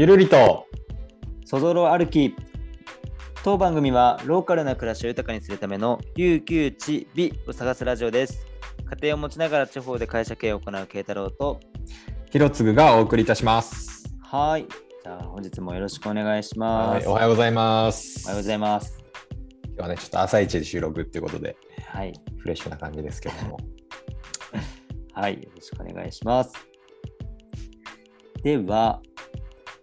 ゆるりと。そぞろ歩き。当番組はローカルな暮らしを豊かにするための有給地美を探すラジオです。家庭を持ちながら地方で会社経営を行う慶太郎と。ひろつぐがお送りいたします。はい。じゃあ本日もよろしくお願いします、はい、おはようございます。おはようございます。今日はね、ちょっと朝一で収録っていうことで、はい。フレッシュな感じですけども。はいよろしくお願いします。では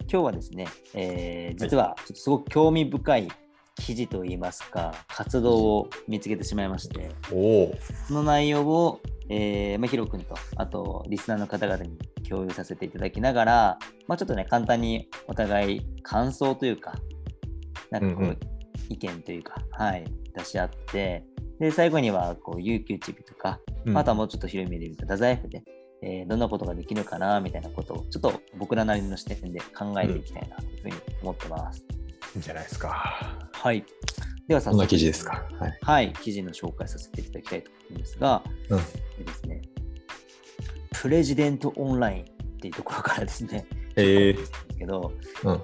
今日はですね、えー実はちょっとすごく興味深い記事といいますか活動を見つけてしまいまして。その内容を、えーまあ、ヒロ君と、あと、リスナーの方々に共有させていただきながら、まあ、ちょっとね、簡単にお互い感想というか、なんかこう、うんうん。意見というか、はい、出し合って、で、最後には、こう、有給チビとか、うん。あとはもうちょっと広い目で言うと、太宰府で、えーどんなことができるかな、みたいなことを、ちょっと僕らなりの視点で考えていきたいな、というふうに思ってます。いいんじゃないですか。はい。では、早どんな記事ですか。はい。はい、記事の紹介させていただきたいと思うんですが、うん。でですね、プレジデントオンラインっていうところからですね、えー、けど、うん。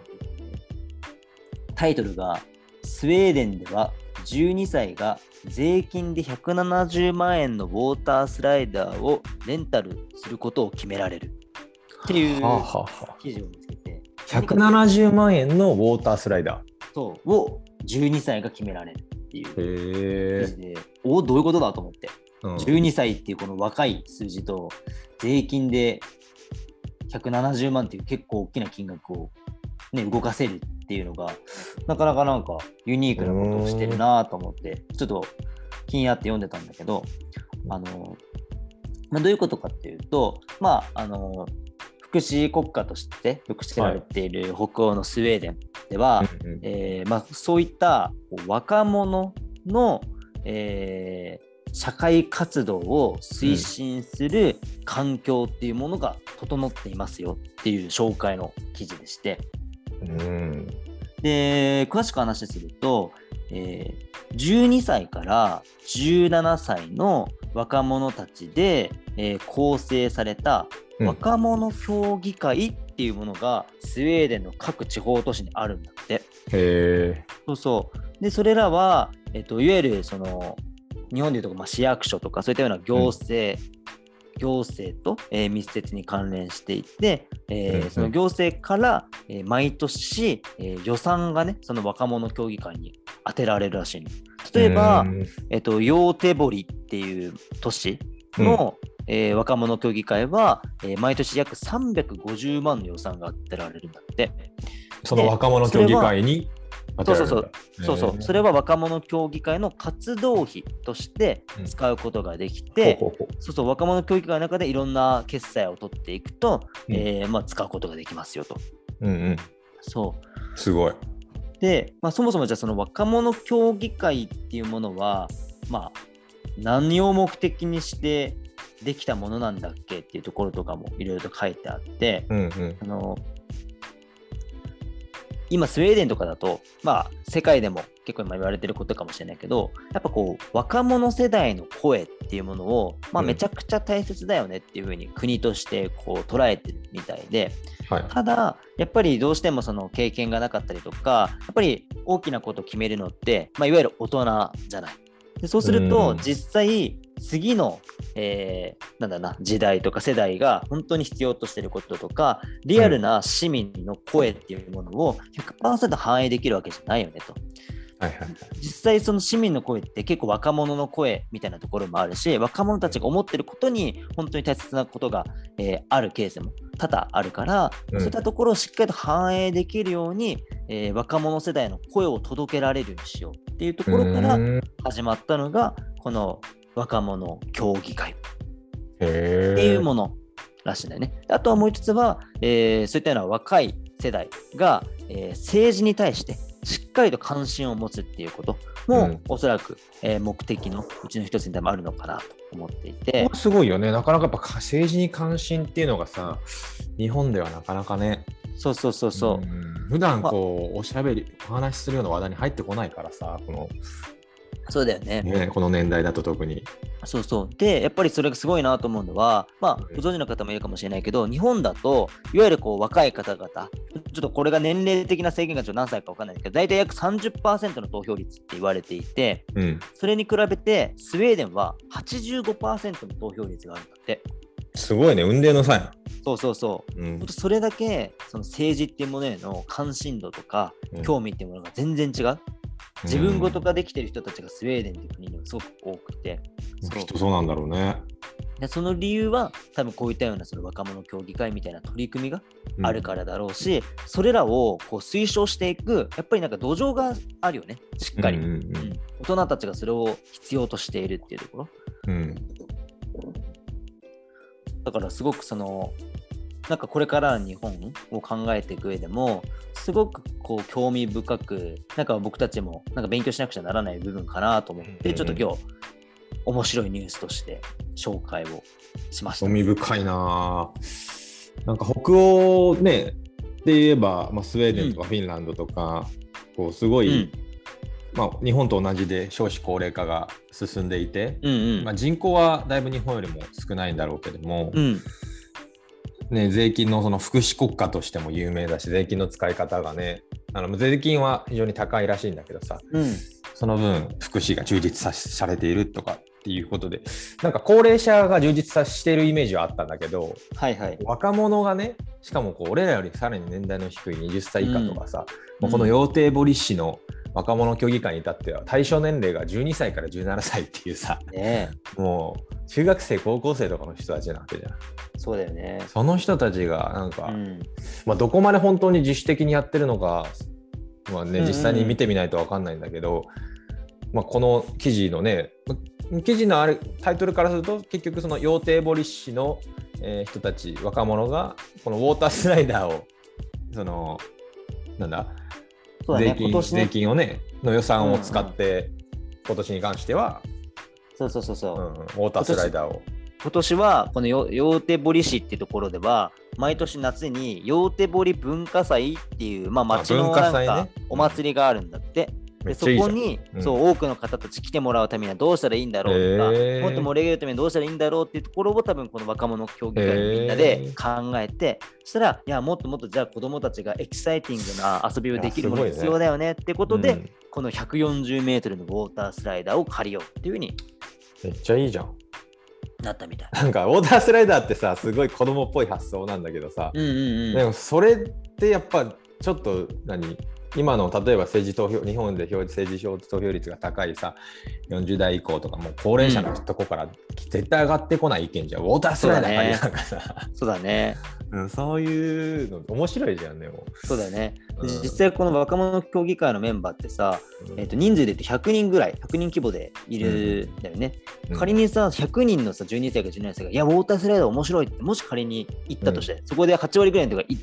タイトルが、スウェーデンでは12歳が税金で170万円のウォータースライダーをレンタルすることを決められる。っていう記事を見つけて、170万円のウォータースライダそうを12歳が決められるっていう記事で、おどういうことだと思って。うん、12歳っていうこの若い数字と税金で170万っていう結構大きな金額を、ね、動かせるっていうのがなかなかなんかユニークなことをしてるなと思ってちょっと気になって読んでたんだけどあの、まあ、どういうことかっていうとまああの福祉国家としてよく知られている北欧のスウェーデンでは、うんうん。えーまあ、そういった若者の、えー社会活動を推進する環境っていうものが整っていますよっていう紹介の記事でしてうん。で詳しく話すると、えー12歳から17歳の若者たちで、えー構成されたうん若者協議会っていうものがスウェーデンの各地方都市にあるんだって。へそうそう。で、それらは、えっと、いわゆるその日本でいうと、まあ、市役所とかそういったような行政、行政と、えー密接に関連していて、えーうんうんその行政から、えー毎年、えー予算がね、その若者協議会に当てられるらしいの。え。例えばう、んえっと、ヨーテボリっていう都市の、えー若者協議会は、えー毎年約350万の予算が当てられるんだって。その若者協議会に当てられるんだそうそうそう、それは若者協議会の活動費として使うことができて、そうそう、若者協議会の中でいろんな決済を取っていくと、うんえーまあ、使うことができますよと。うんうん。そすごい。う。で、まあ、そもそもじゃあその若者協議会っていうものは、まあ、何を目的にしてできたものなんだっけっていうところとかもいろいろと書いてあって、うんうん。あの今スウェーデンとかだと、まあ、世界でも結構今言われてることかもしれないけどやっぱこう若者世代の声っていうものを、まあ、うんめちゃくちゃ大切だよねっていうふうに国としてこう捉えてるみたいではい。ただやっぱりどうしてもその経験がなかったりとかやっぱり大きなことを決めるのって、まあ、いわゆる大人じゃない。でそうするうんと実際次の、えーなんだな時代とか世代が本当に必要としていることとかリアルな市民の声っていうものを100%反映できるわけじゃないよねと。はいはい。実際その市民の声って結構若者の声みたいなところもあるし若者たちが思ってることに本当に大切なことが、えーあるケースも多々あるから、うんそういったところをしっかりと反映できるように、えー若者世代の声を届けられるようにしようっていうところからうん始まったのがこの若者協議会。っていうものらしいんだよね。であとはもう一つは、えーそういったような若い世代が、えー政治に対してしっかりと関心を持つっていうこと。も、うん。おそらく、えー目的のうちの一つに多分あるのかなと思っていて。すごいよね。なかなかやっぱ政治に関心っていうのがさ、日本ではなかなかね、そうそうそうそう、ん。普段こう、おしゃべり、お話しするような話題に入ってこないからさ、このそうだよね。ね、この年代だと特に。そうそう。で、やっぱりそれがすごいなと思うのは、まあ、うんご存知の方もいるかもしれないけど、日本だと、いわゆるこう若い方々、ちょっとこれが年齢的な制限がちょっと何歳か分かんないけど、大体約30%の投票率って言われていて、うん。それに比べて、スウェーデンは85%の投票率があるんだって。すごいね、運命の差やそうそうそう。ん。うんそれだけその政治っていうものへの関心度とかうん。興味っていうものが全然違う。自分ごとができてる人たちがスウェーデンっていう国にはすごく多くて、そう。きっとそうなんだろうね。でその理由は多分こういったようなその若者協議会みたいな取り組みがあるからだろうし、それらをこう推奨していくやっぱりなんか土壌があるよね。しっかり、うんうんうん。大人たちがそれを必要としているっていうところ。うんうんだからすごくそのなんかこれから日本を考えていく上でもすごくこう興味深くなんか僕たちもなんか勉強しなくちゃならない部分かなと思って、うんちょっと今日面白いニュースとして紹介をしました。興。味深いな。ぁなんか北欧ねで言えば、まあ、スウェーデンとかフィンランドとか、こうすごい、まあ、日本と同じで少子高齢化が進んでいて、うんうん。まあ、人口はだいぶ日本よりも少ないんだろうけども、うん。ね、税金のその福祉国家としても有名だし税金の使い方がねあの税金は非常に高いらしいんだけどさうん。その分福祉が充実さされているとかっていうことでなんか高齢者が充実さしているイメージはあったんだけどはいはい。若者がねしかもこう俺らよりさらに年代の低い20歳以下とかさ、もうこの養帝堀市の若者協議会に至っては対象年齢が12歳から17歳っていうさねもう中学生高校生とかの人たちなわけじゃん。えそうだよね。その人たちがなんか、うん。まあ、どこまで本当に自主的にやってるのか、まあね、うんうん。実際に見てみないと分かんないんだけど、まあ、この記事のね記事のあれタイトルからすると結局その養帝堀市の、えー人たち若者がこのウォータースライダーをそのなんだそうだね。税金今年ね税。金をねの予算を使って、今年に関しては、そうそうそうそう。うんうんウォータースライダーを。今年はこのよ陽手堀市っていうところでは毎年夏に陽手堀文化祭っていう、まあ、町の文化なんか祭ねお祭りがあるんだって。でそこに、うん。そう多くの方たち来てもらうためにはどうしたらいいんだろうとか、へー。もっと盛り上げるためにどうしたらいいんだろうっていうところを多分この若者協議会のみんなで考えて、そしたらいやもっともっとじゃあ子どもたちがエキサイティングな遊びをできるもの必要だよねってことで、うん。この140メートルのウォータースライダーを借りようっていうふうにめっちゃいいじゃん。なったみたい。なんかウォータースライダーってさすごい子供っぽい発想なんだけどさ、うんうんうん。でもそれってやっぱちょっと何？今の例えば政治投票日本で表政治投票率が高いさ40代以降とかもう高齢者のとこから絶対上がってこない意見じゃん、ウォータースライダーなんかさ。そうだね。うん、そういうの面白いじゃんねも。そうだよね。うん。実際この若者協議会のメンバーってさ、う、えー、と人数で言って100人ぐらい、100人規模でいるんだよね。うん。仮にさ、100人のさ12歳か17歳が、いや、ウォータースライダー面白いって、もし仮に言ったとして、そこで8割ぐらいの人がい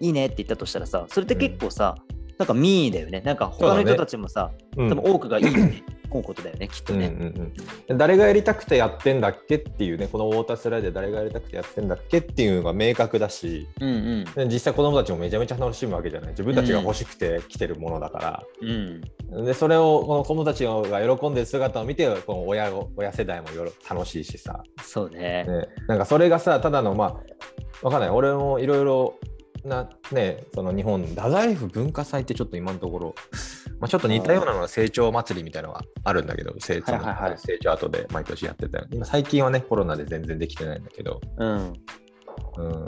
いいねって言ったとしたらさ、それって結構さ、なんか民意だよね。なんか他の人たちもさ、うん多分多くがいいよね。思うことだよね、きっとね。うんうんうん、誰がやりたくてやってんだっけっていうねこのウォータースライダー誰がやりたくてやってんだっけっていうのが明確だしうんうん。で実際子供たちもめちゃめちゃ楽しむわけじゃない自分たちが欲しくて来てるものだから、うん。でそれをこの子供たちが喜んでる姿を見てこの親を親世代もよろ楽しいしさ、そうね。ね、なんかそれがさただのまあわかんない俺もいろいろなねその日本太宰府文化祭ってちょっと今のところ、まあ、ちょっと似たようなのが成長祭りみたいなのがあるんだけど成長,、はい成長後で毎年やってたよ今最近はねコロナで全然できてないんだけど、うん。うん、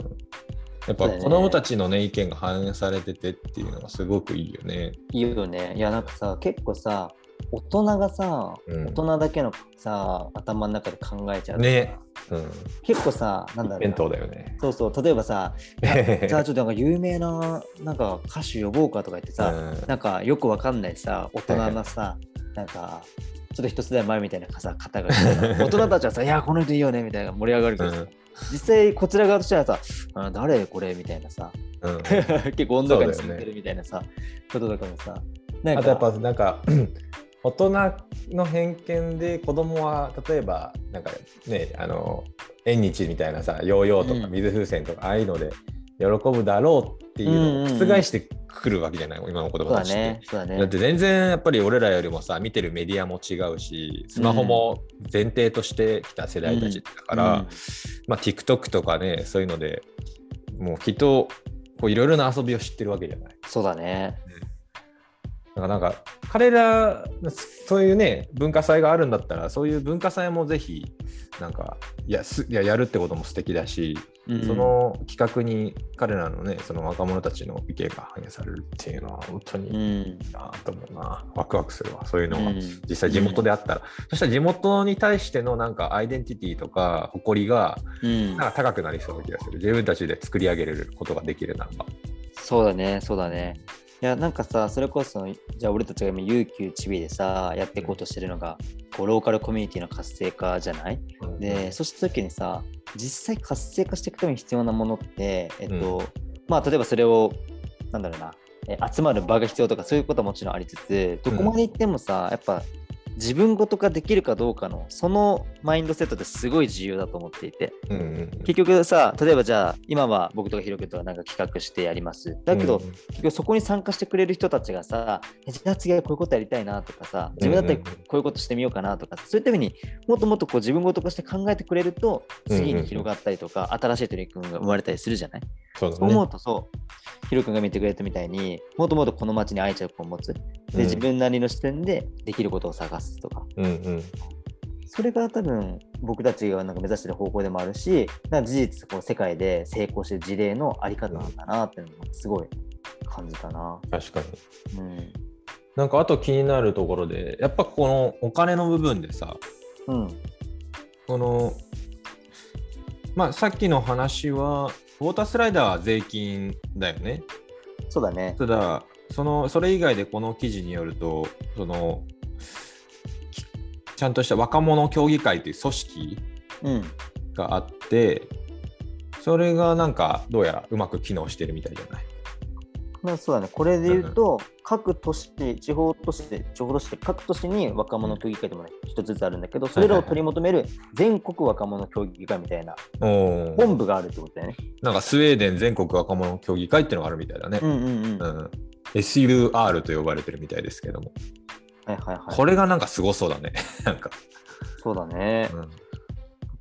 やっぱ子供たちのね意見が反映されててっていうのがすごくいいよね。いいよね。いや、なんかさ、結構さ、大人がさ、うん。大人だけのさ、頭の中で考えちゃうね、うん、結構さ、なんだろう。弁。当だよね。そうそう、例えばさ、じゃあちょっとなんか有名ななんか歌手呼ぼうかとか言ってさ、うん。なんかよくわかんないさ、大人なさ、なんか、ちょっと一つ代前みたいなさ方が 大人たちはさ、いや、この人いいよねみたいな盛り上がるけどさ、うん。実際こちら側としてはさ、あ誰これみたいなさ、うん。結構温度感に住んでるみたいなさ、こととかもさ、なんかあとやっぱなんか大人の偏見で子供は例えばなんかねあの縁日みたいなさヨーヨーとかうん水風船とかああいうので喜ぶだろうっていうのを覆してくるわけじゃない、今の子供たちって。だって全然やっぱり俺らよりもさ見てるメディアも違うしスマホも前提としてきた世代たちだから、うんまあ TikTok とかねそういうのでもうきっとこういろいろな遊びを知ってるわけじゃない。そうだね。だからなんか彼らそういうね文化祭があるんだったらそういう文化祭もぜひなんかいやすいややるってことも素敵だし、うんその企画に彼らのねその若者たちの意見が反映されるっていうのは本当にうん。いいなと思うな、ワクワクするわ。そういうのが、うん。実際地元であったら、そしたら地元に対してのなんかアイデンティティとか誇りがうん。なんか高くなりそうな気がする。自分たちで作り上げれることができるならば。そうだね、そうだね。いや、なんかさ、それこそ、じゃあ俺たちが今、有給ちびでさ、やっていこうとしてるのが、こうローカルコミュニティの活性化じゃない？で、そうした時にさ、実際活性化していくために必要なものって、えっと、まあ、例えばそれを、なんだろうな、え集まる場が必要とかそういうことはもちろんありつつ、どこまで行ってもさ、やっぱ自分ごとができるかどうかの、そのマインドセットってすごい重要だと思っていて、うんうん結局さ、例えばじゃあ、今は僕とかひろくとかなんか企画してやります。だけど、うん結局そこに参加してくれる人たちがさ、えじゃあ次はこういうことやりたいなとかさ、自分だったらうんうんうん。こういうことしてみようかなとか、そういった意味にもっともっとこう自分ごととして考えてくれると、うんうんうん。次に広がったりとか、新しい取り組みが生まれたりするじゃない？そうだそう思ねうとそう、ひろくんが見てくれたみたいにもっともっとこの街に愛着を持つ。うんで、自分なりの視点でできることを探すとか、うんうんそれが多分僕たちがなんか目指してる方向でもあるし、なんか事実こう世界で成功してる事例のあり方なんだなっていうのもすごい感じたな。確かに。うん。なんかあと気になるところでやっぱこのお金の部分でさうん。このまあさっきの話はウォータースライダーは税金だよね。そうだね。ただそのそれ以外でこの記事によるとそのきちゃんとした若者協議会という組織うん。があってそれがなんかどうやらうまく機能してるみたいじゃない？まあそうだね。これで言うと、各都市、地方都市で、地方都市で各都市に若者協議会でもね、一つずつあるんだけど、それらを取り求める全国若者協議会みたいな本部があるってことだよね。なんかスウェーデン全国若者協議会っていうのがあるみたいだね。うんうんうん。うん SUR と呼ばれてるみたいですけども、はいはいはい。これがなんかすごそうだね。なんか、そうだね。うん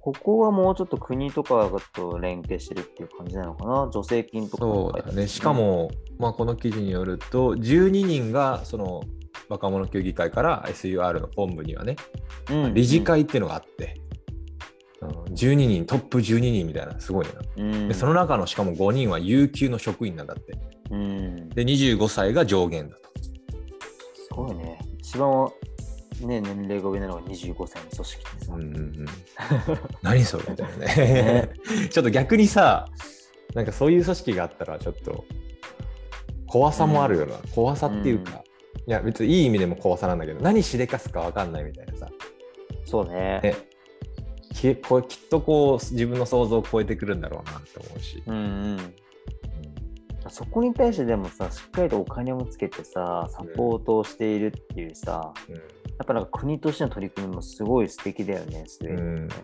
ここはもうちょっと国とかと連携してるっていう感じなのかな？助成金とかもそうだね。しかも、まあ、この記事によると、12人がその若者協議会から SUR の本部にはね、うん理事会っていうのがあって、うん12人、トップ12人みたいな、すごいな。うんでその中のしかも5人は有給の職員なんだって。うん、で、25歳が上限だと。すごいね。一番、ね、年齢が上なのが25歳の組織ってさ。うんうんうん、何それみたいなねね。ちょっと逆にさ、なんかそういう組織があったらちょっと怖さもあるよな。怖さっていうか、いや別にいい意味でも怖さなんだけど、何しでかすかわかんないみたいなさ。そうね。ねきこれきっとこう自分の想像を超えてくるんだろうなって思うし。うんうん。そこに対してでもさ、しっかりとお金をつけてさ、サポートをしているっていうさ、うんやっぱなんか国としての取り組みもすごい素敵だよね、スウェーデンね。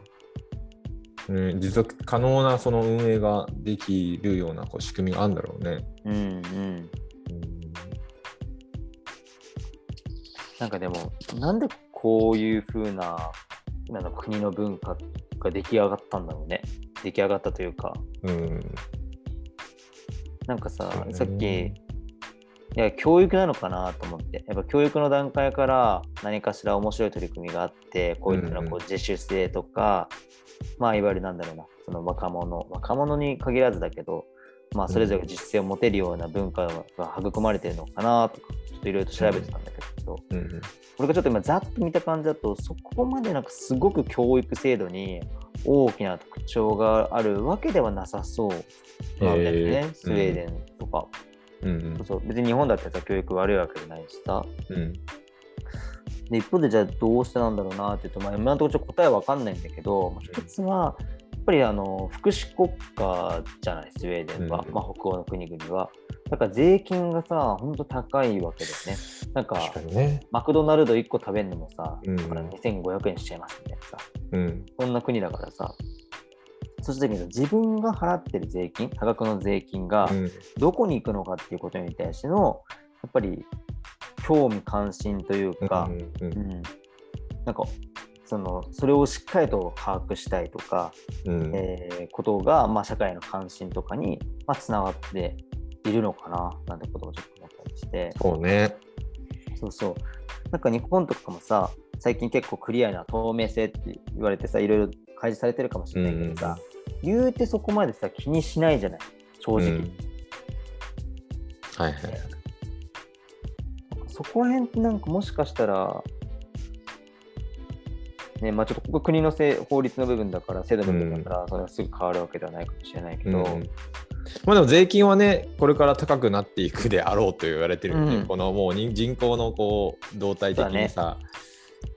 うん、持続可能なその運営ができるようなこう仕組みがあるんだろうね。うんうん。うんなんかでも、なんでこういう風ななんだ国の文化が出来上がったんだろうね。出来上がったというか、うんなんかささっき、いや、教育なのかなと思って、やっぱ教育の段階から何かしら面白い取り組みがあって、こういったのうんうん。こう自主性とか、まあ、いわゆるなんだろうな、その若者、若者に限らずだけど、まあ、それぞれが自主性を持てるような文化が育まれてるのかなとか、ちょっといろいろと調べてたんだけど、うんうん。これがちょっと今ざっと見た感じだとそこまでなんかすごく教育制度に大きな特徴があるわけではなさそうなんだよね、へー。スウェーデンとか、うん。そうそう。別に日本だってさ教育悪いわけじゃないしさ。うん。で一方でじゃあどうしてなんだろうなっていうと、まあ、今のところちょっと答えは分かんないんだけど、まあ一つはやっぱりあの福祉国家じゃないスウェーデンは、うん。まあ、北欧の国々はだから税金がさほんと高いわけですね。なんか確かにね。マクドナルド1個食べるのもさ、うん。だから2500円しちゃいますみたいなさ、うん。そんな国だからさ、そした時に自分が払ってる税金、多額の税金がうん。どこに行くのかっていうことに対しての、やっぱり興味関心というか、うんうんうん。なんかそのそれをしっかりと把握したいとか、うん。えーことが、まあ、社会の関心とかに、まあ、つながっているのかな？なんてことをちょっと思ったりして。そうね。そうそう。なんか日本とかもさ最近結構クリアな透明性って言われてさいろいろ開示されてるかもしれないけどさ、言うてそこまでさ気にしないじゃない？正直、うん。はいはい。そこら辺ってなんかもしかしたらねまあちょっとここ国のせい法律の部分だから制度の部分だから、それはすぐ変わるわけではないかもしれないけど、うんまあでも税金はね、これから高くなっていくであろうと言われてるんで、うん。このもう人人口のこう動態的にさ、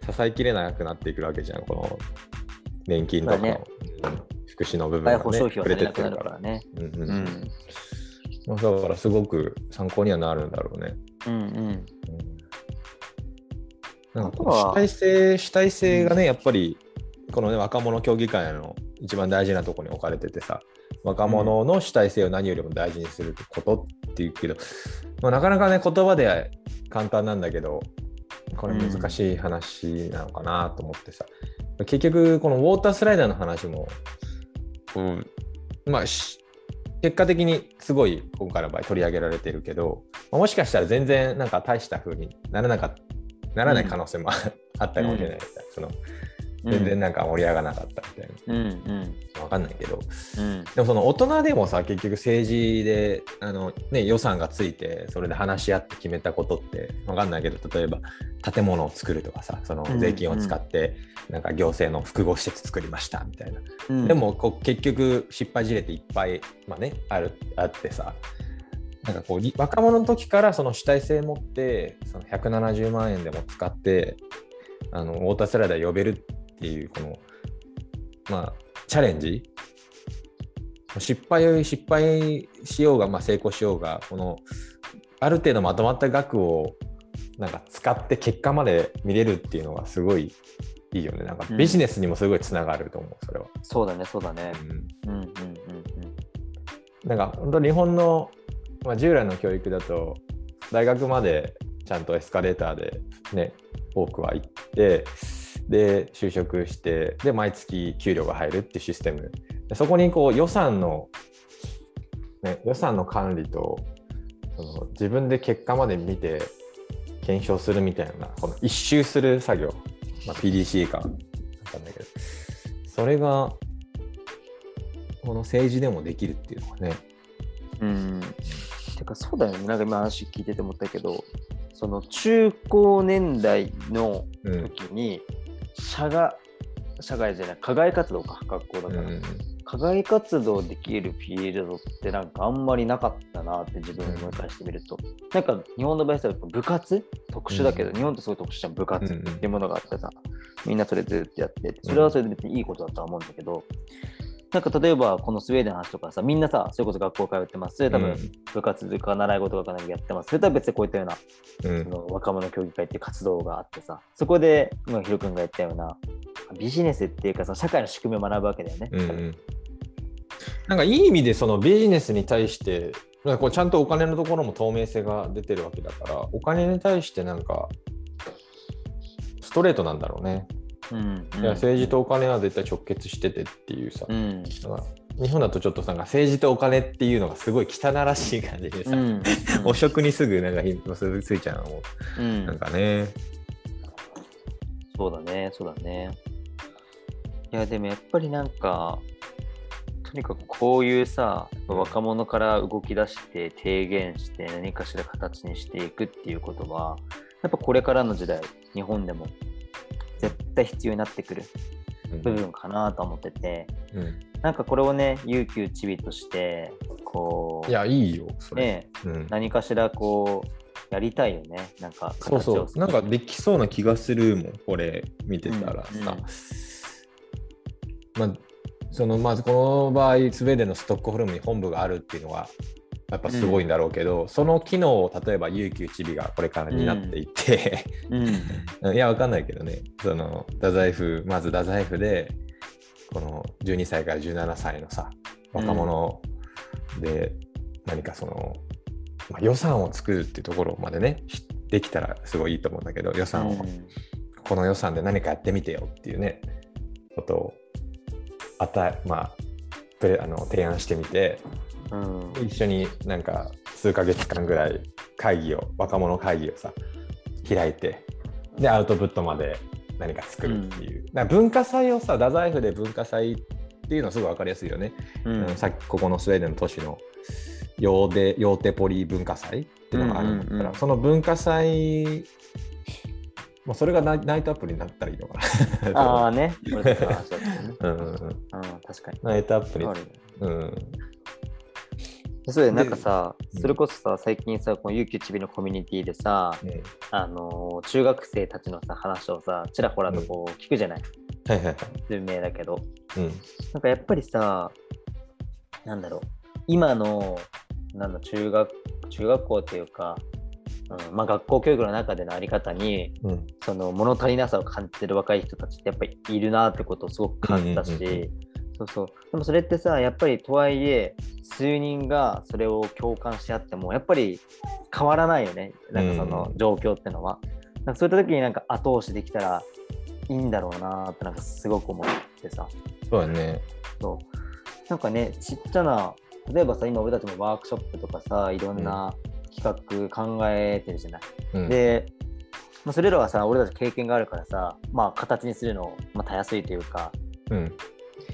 支えきれなくなっていくるわけじゃん、この年金とかね。うん福祉の部分がね、保障費は触れ足りなくなるてってるか。かららね。うんうん。うだからすごく参考にはなるんだろうね。うんうん。うん。主体性主体性がね、やっぱりこのね若者協議会の一番大事なところに置かれててさ若者の主体性を何よりも大事にすることっていうけど、まあ、なかなかね言葉では簡単なんだけどこれ難しい話なのかなと思ってさ、結局このウォータースライダーの話も、うん、まあ結果的にすごい今回の場合取り上げられてるけど、まあもしかしたら全然なんか大した風にならなかならない可能性もあったかもしれないみたいな、その全然なんか盛り上がらなかったみたいうんうん。な、わかんないけど、うん。でもその大人でもさ、結局政治であの、ね、予算がついて、それで話し合って決めたことってわかんないけど、例えば建物を作るとかさ、その税金を使って、なんか行政の複合施設作りましたみたいな。うん。でもこう結局失敗事例っていっぱい、まあね、あるあってさなんかこうり若者の時からその主体性持ってその170万円でも使ってあのウォータースライダー呼べるっていうこのまあチャレンジ失敗失敗しようが、まあ、成功しようがこのある程度まとまった額をなんか使って結果まで見れるっていうのがすごいいいよね。なんかビジネスにもすごいつながると思うそれは。そうだねそうだね。うんうんうんうん。なんか本当日本の、まあ、従来の教育だと大学までちゃんとエスカレーターでね多くは行ってで就職してで毎月給料が入るっていうシステム。でそこにこう予算の、ね、予算の管理とその自分で結果まで見て検証するみたいなこの一周する作業、まあ、PDC か。なんだけど。それがこの政治でもできるっていうのはね。うん。うんてかそうだよね。なんか今話聞いてて思ったけどその中高年代のうん。時に社が社外じゃない課外活動か学校だから、うん。課外活動できるフィールドってなんかあんまりなかったなって自分を思い返してみると、なんか日本の場合は部活？特殊だけど、うん。日本ってすごい特殊じゃん部活。っうんうん。ていうものがあってさ、みんなそれずっとやっててそれはそれで別にいいことだとは思うんだけど、なんか例えばこのスウェーデンの話とかさみんなさそれこそ学校通ってます。多分部活とか習い事とか何かやってます。それとは別にこういったようなうん。その若者協議会っていう活動があってさそこで今ヒロ君が言ったようなビジネスっていうかさ社会の仕組みを学ぶわけだよね。うんうん。なんかいい意味でそのビジネスに対してなんかこうちゃんとお金のところも透明性が出てるわけだからお金に対してなんかストレートなんだろうね。うんいや政治とお金は絶対直結しててっていうさ、うん。日本だとちょっとなんか政治とお金っていうのがすごい汚らしい感じでさ、うん。汚職にすぐなんか結びついちゃうのもうん。なんかね。そうだね、そうだね。いや、でもやっぱりなんか、とにかくこういうさ、若者から動き出して提言して何かしら形にしていくっていうことは、やっぱこれからの時代、日本でも絶対必要になってくるうん部分かなと思ってて、うんなんかこれをね、悠久ちびとして、こう、いやいいよそれ。ね、うん何かしらこう、やりたいよね。なんかそうそう、なんかできそうな気がするもん、これ見てたらさ。うんうんまあ、そのまずこの場合、スウェーデンのストックホルムに本部があるっていうのは、やっぱすごいんだろうけど、その機能を例えば有給チビがこれから担っていって、うん。いや、わかんないけどね、その太宰府、まず太宰府で、この12歳から17歳のさ若者で何かその、まあ、予算を作るっていうところまでねしできたらすごいいいと思うんだけど予算を、うん。この予算で何かやってみてよっていうねことを与えまああの提案してみてうん。一緒になんか数ヶ月間ぐらい会議を若者会議をさ開いてでアウトプットまで何か作るっていう、だから文化祭をさ太宰府で文化祭っていうのはすごい分かりやすいよね、うん。うんさっきここのスウェーデンの都市のヨーデヨーテボリ文化祭っていうのがあるんだったら、うんうんうん。その文化祭もうそれがナイトアップになったらいいのかな。ああね。うんうんうん。うん、確かに。ナイトアップにうんそうだよなんかさ、うん。それこそさ、最近さ、この UQCB のコミュニティでさ、うん。あのー中学生たちのさ、話をさ、ちらほらとこう聞くじゃない？はいはいはい。有名だけど。うん。なんかやっぱりさ、なんだろう、今の、なんだ、中学、中学校っていうか、うんまあ、学校教育の中でのあり方に、うん。その物足りなさを感じてる若い人たちってやっぱりいるなってことをすごく感じたし、うんうんうんうそうそう。でもそれってさやっぱりとはいえ数人がそれを共感し合ってもやっぱり変わらないよね。なんかその状況ってのは、なんかそういった時になんか後押しできたらいいんだろうなってなんかすごく思ってさ。そうだね。そう。なんかねちっちゃな例えばさ今俺たちもワークショップとかさいろんな企画考えてるじゃない。うん。で、まあ、それらはさ俺たち経験があるからさまあ形にするの、まあ、たやすいというか、うん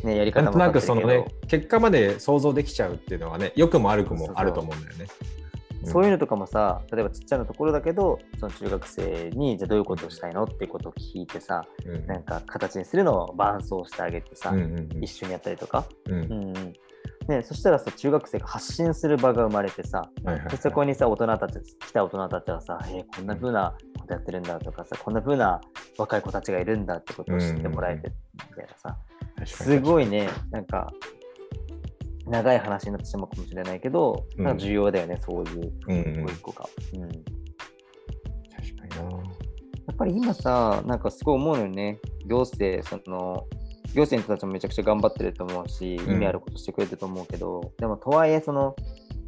ね、やり方もなんとなくそのね結果まで想像できちゃうっていうのはね良くも悪くもあると思うんだよね。そう。いうのとかもさ例えばちっちゃなところだけどその中学生にじゃあどういうことをしたいのっていうことを聞いてさうん。なんか形にするのを伴走してあげてさ、うんうん一緒にやったりとか、うん。うんうん。うんね、そしたらさ中学生が発信する場が生まれてさはいはいそこにさ大人たち来た大人たちはさ、えーこんな風なことやってるんだとかさこんな風な若い子たちがいるんだってことを知ってもらえてみたいなさ、すごいね。なんか長い話になってしまうかもしれないけど、うん。なんか重要だよねそういううんうん。一個一個が、うん。や確かにな。っぱり今さなんかすごい思うのよね。行政その行政の人たちもめちゃくちゃ頑張ってると思うし、うん。意味あることしてくれてると思うけど。でもとはいえその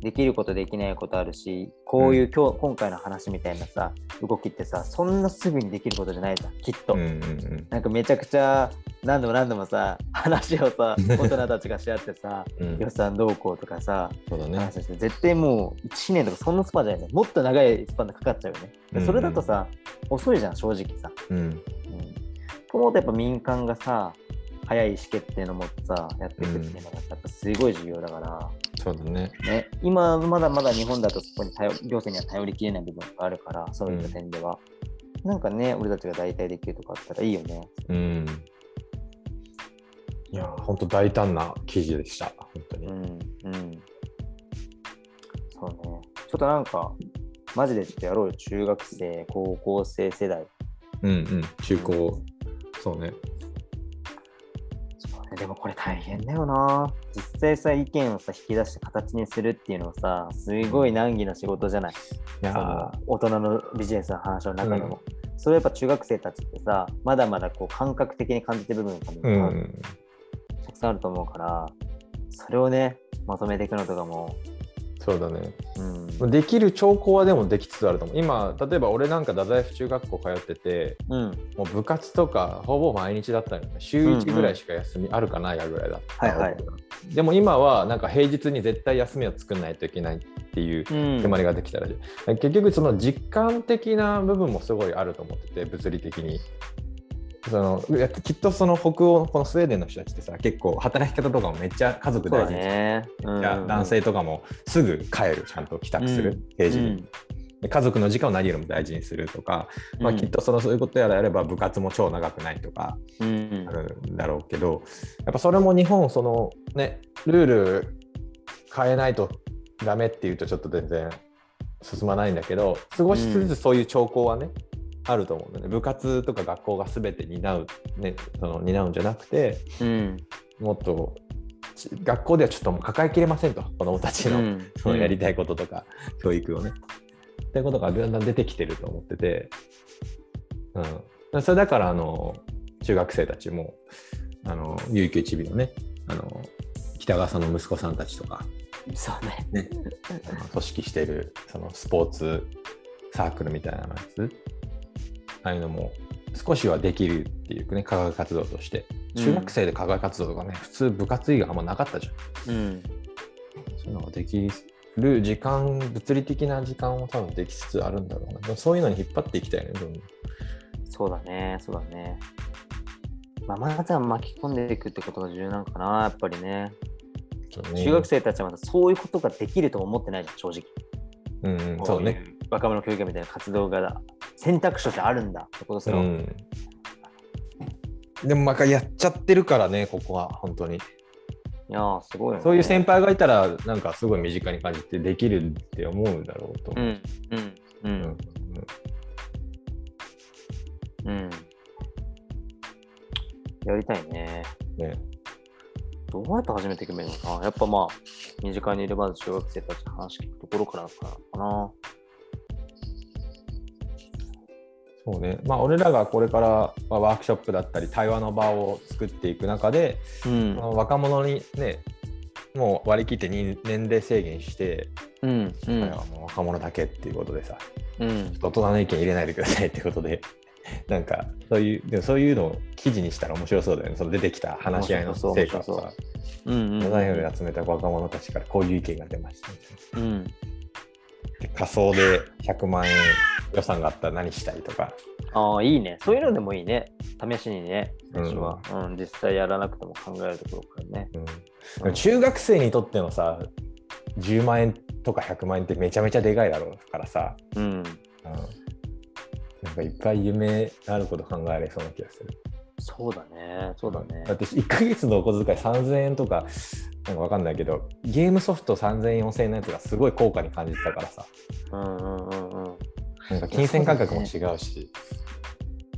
できることできないことあるしこういう今日、今回の話みたいなさ動きってさそんなすぐにできることじゃないじゃんきっと、うんうんうん。なんかめちゃくちゃ何度も何度もさ話をさ 大人たちがし合ってさうん。予算どうこうとかさそうだね。話して絶対もう1年とかそんなスパンじゃない。ねもっと長いスパンでかかっちゃうよね、うんうん。それだとさ遅いじゃん正直さ、うん。うん、と思うとやっぱ民間がさ早い意思決定のもとさやっていくっていうのがやっぱすごい重要だから、そうだね。ね、今まだまだ日本だとそこに頼行政には頼りきれない部分があるからそういった点では、なんかね俺たちが代替できるとかあったらいいよねうん。いや、本当大胆な記事でした。本当に。うんうんそうねちょっとなんかマジでちょっとやろうよ中学生高校生世代うんうん。中高。そうね。そうねでもこれ大変だよな。実際さ意見をさ引き出して形にするっていうのはさすごい難儀な仕事じゃない？いや大人のビジネスの話の中でも、それやっぱ中学生たちってさまだまだこう感覚的に感じてる部分が。たくさんあると思うからそれをねまとめていくのとかも、そうだね。うん、できる兆候はでもできつつあると思う。今、例えば俺なんか太宰府中学校通ってて、うん、もう部活とかほぼ毎日だったよね。週1ぐらいしか休みあるかないかぐらいだった。はいはいでも今はなんか平日に絶対休みを作らないといけないっていううん決まりができたらしい、結局その実感的な部分もすごいあると思ってて物理的に。そのきっとその北欧このスウェーデンの人たちってさ結構働き方とかもめっちゃ家族大事にしてね、うん。いや男性とかもすぐ帰るちゃんと帰宅する、うん。平時に、で家族の時間を何よりも大事にするとか、まあ、きっとそのそういうことやれば部活も超長くないとかうん。あるんだろうけどやっぱそれも日本そのねルール変えないとダメっていうとちょっと全然進まないんだけど少しずつそういう兆候はね、あると思うんだよね。部活とか学校が全て担う、ね、その担うんじゃなくてうん。もっとち学校ではちょっともう抱えきれませんと。子どもたちの,、うん。そのやりたいこととか、教育をね。っていうことがだんだん出てきてると思ってて、うん、それだからあの中学生たちもあの UQHB のねあの北川さんの息子さんたちとか、そうね。ね、組織してるそのスポーツサークルみたいなやつ、ああいうのも少しはできるっていうね、課外活動として。中学生で課外活動とかね、普通部活以外あんまなかったじゃん。うん。そういうのができる時間、物理的な時間を多分できつつあるんだろうな。でもそういうのに引っ張っていきたいね、どんどん。そうだね、そうだね。まあ、まずは巻き込んでいくってことが重要なのかな、やっぱりね。ね中学生たちはまだそういうことができると思ってないじゃん、正直。うんうん、そうね。若者教育みたいな活動が選択肢としてあるんだってことすら、うん。でも、まあ、やっちゃってるからね、ここは、本当に。いやー、すごいよね。そういう先輩がいたら、なんかすごい身近に感じてできるって思うだろうと思う。うん、うん、ううんん、うん。やりたいね。ね、どうやって始めていけばいいのかなやっぱまあ、身近にいるまず小学生たちの話聞くところからかな。そうね。まあ、俺らがこれからまあワークショップだったり、対話の場を作っていく中で、うんその若者にね、もう割り切ってに年齢制限して、うん、うんはもう若者だけっていうことでさ、うん。大人の意見入れないでくださいってことで、なんかそういう、でもそういうのを記事にしたら面白そうだよね。その出てきた話し合いの成果をさ、うんうんデザインで集めた若者たちからこういう意見が出ましたみたいな。うん。で仮想で100万円予算があったら何したいとか、ああ、いいね。そういうのでもいいね。試しにね、うん最初は。うん、実際やらなくても考えるところからね。うん中学生にとってのさ10万円とか100万円ってめちゃめちゃでかいだろうからさ、うん。うん、なんかいっぱい夢あること考えれそうな気がする。そうだね。そうだねだ。って1ヶ月のお小遣い3000円とかなんかわかんないけどゲームソフト3000円4000円のやつがすごい高価に感じてたからさうんうんうんうん。なんか金銭感覚も違うし。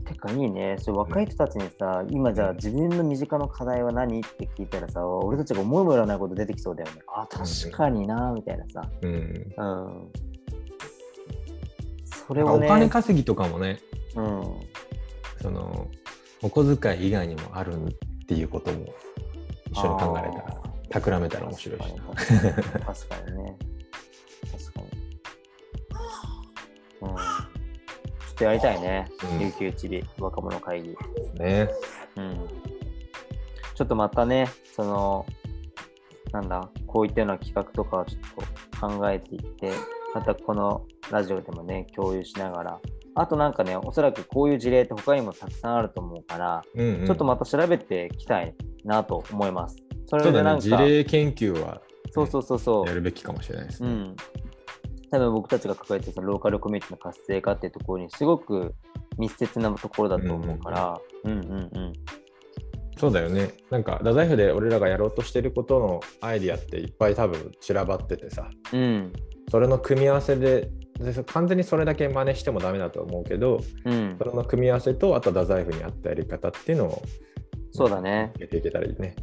てかいいね。そう若い人たちにさ、今じゃあ自分の身近な課題は何って聞いたらさ、俺たちが思いもよらないこと出てきそうだよね。あ、確かにな、みたいなさ。うんうん。それをね、お金稼ぎとかもねうん。そのお小遣い以外にもあるっていうことも一緒に考えれたら企めたら面白いし。な。確かにね。確かに。うん。ちょっとやりたいね。うん有給ちび若者会議。ね。うん。ちょっとまたね、その、なんだ、こういったような企画とかをちょっと考えていって、またこのラジオでもね、共有しながら、あとなんかね、おそらくこういう事例って他にもたくさんあると思うから、うんうんちょっとまた調べていきたいなと思います。それでなんか、事例研究はそうそうそうそう。やるべきかもしれないですね。うん。多分僕たちが抱えてるそのローカルコミュニティの活性化っていうところにすごく密接なところだと思うから、うんうんうん。そうだよね。なんか、太宰府で俺らがやろうとしてることのアイディアっていっぱい多分散らばっててさ、うん。それの組み合わせで、で完全にそれだけ真似してもダメだと思うけど、うんそ。れの組み合わせと、あと太宰府に合ったやり方っていうのを、そうだね。やっていけたらいいね。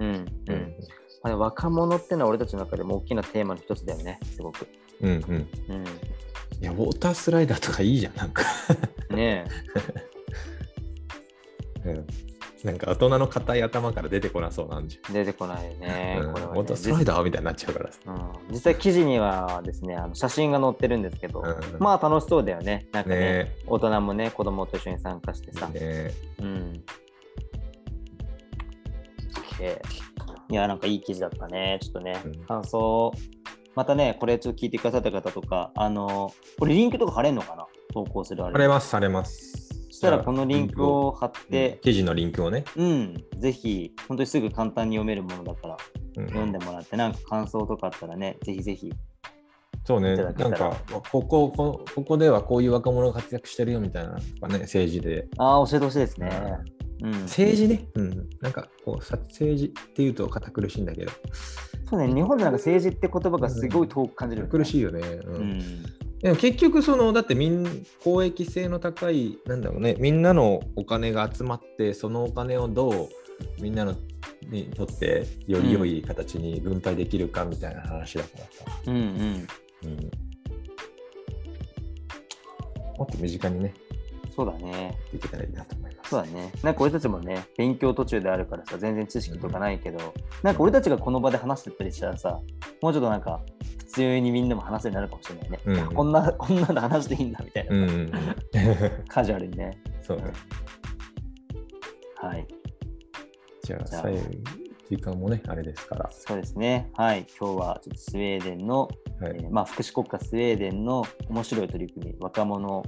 うん。うん。まあ若者ってのは俺たちの中でも大きなテーマの一つだよね、すごく。うんうん。うん。いや、ウォータースライダーとかいいじゃん、なんか。ね うんなんか大人の硬い頭から出てこなそうなんじえ、出てこないね。ゃん。うんこれは、ねスライダーみたいになっちゃうからさ。うん、実際記事にはですね、あの写真が載ってるんですけど、うんまあ楽しそうだよね。なんかね、ね大人もね、子供と一緒に参加してさ。ねうん。OK いや、なんかいい記事だったね。ちょっとね、うん感想、またね、これちょっと聞いてくださった方とか、あの、これリンクとか貼れんのかな？投稿するあれ。貼れます、貼れます。そしたらこのリンクを貼っうんて、記事のリンクをね。うん、ぜひ、本当にすぐ簡単に読めるものだから、うん読んでもらって、なんか感想とかあったらね、ぜひぜひ。そうね、なんか、ここ、こここではこういう若者が活躍してるよみたいなね、政治で。ああ、教えてほしいですね。うん。政治ね、うん、なんかこうさ政治っていうと堅苦しいんだけど、そうね、日本でなんか政治って言葉がすごい遠く感じるよね、苦しいよね。うんうん。でも結局そのだってみん公益性の高いなんだろうねみんなのお金が集まってそのお金をどうみんなのにとってより良い形に分配できるかみたいな話だからさ、うんうん。うんもっと身近にねそうだね。できたらいいなと思います。そうだね。なんか俺たちもね、勉強途中であるからさ、全然知識とかないけど、なんか俺たちがこの場で話してたりしたらさ、もうちょっとなんか、普通にみんなも話せるようになるかもしれないね。うんいやこんな、こんなの話していいんだみたいな、うんうんうん。カジュアルにね。そうね。はい。じゃあ、じゃあ最後、時間もね、あれですから。そうですね。はい。今日はちょっとスウェーデンの、はいえーまあ、福祉国家スウェーデンの面白い取り組み、若者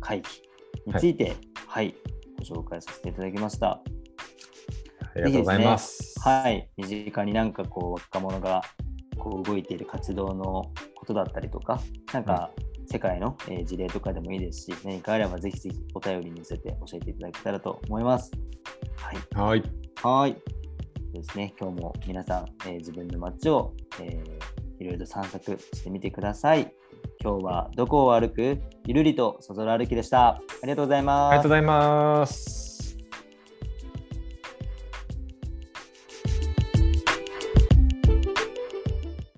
会議について、はい、ご紹介させていただきました。ありがとうございます。はい、身近になんかこう若者がこう動いている活動のことだったりとか、なんか世界の、えー事例とかでもいいですし、何かあればぜひぜひお便りに寄せて教えていただけたらと思います。はい。はい。はい。ですね、今日も皆さん、えー自分の街を、えーいろいろと散策してみてください。今日はどこを歩く？ゆるりとそぞろ歩きでした。ありがとうございますありがとうご。ざいます。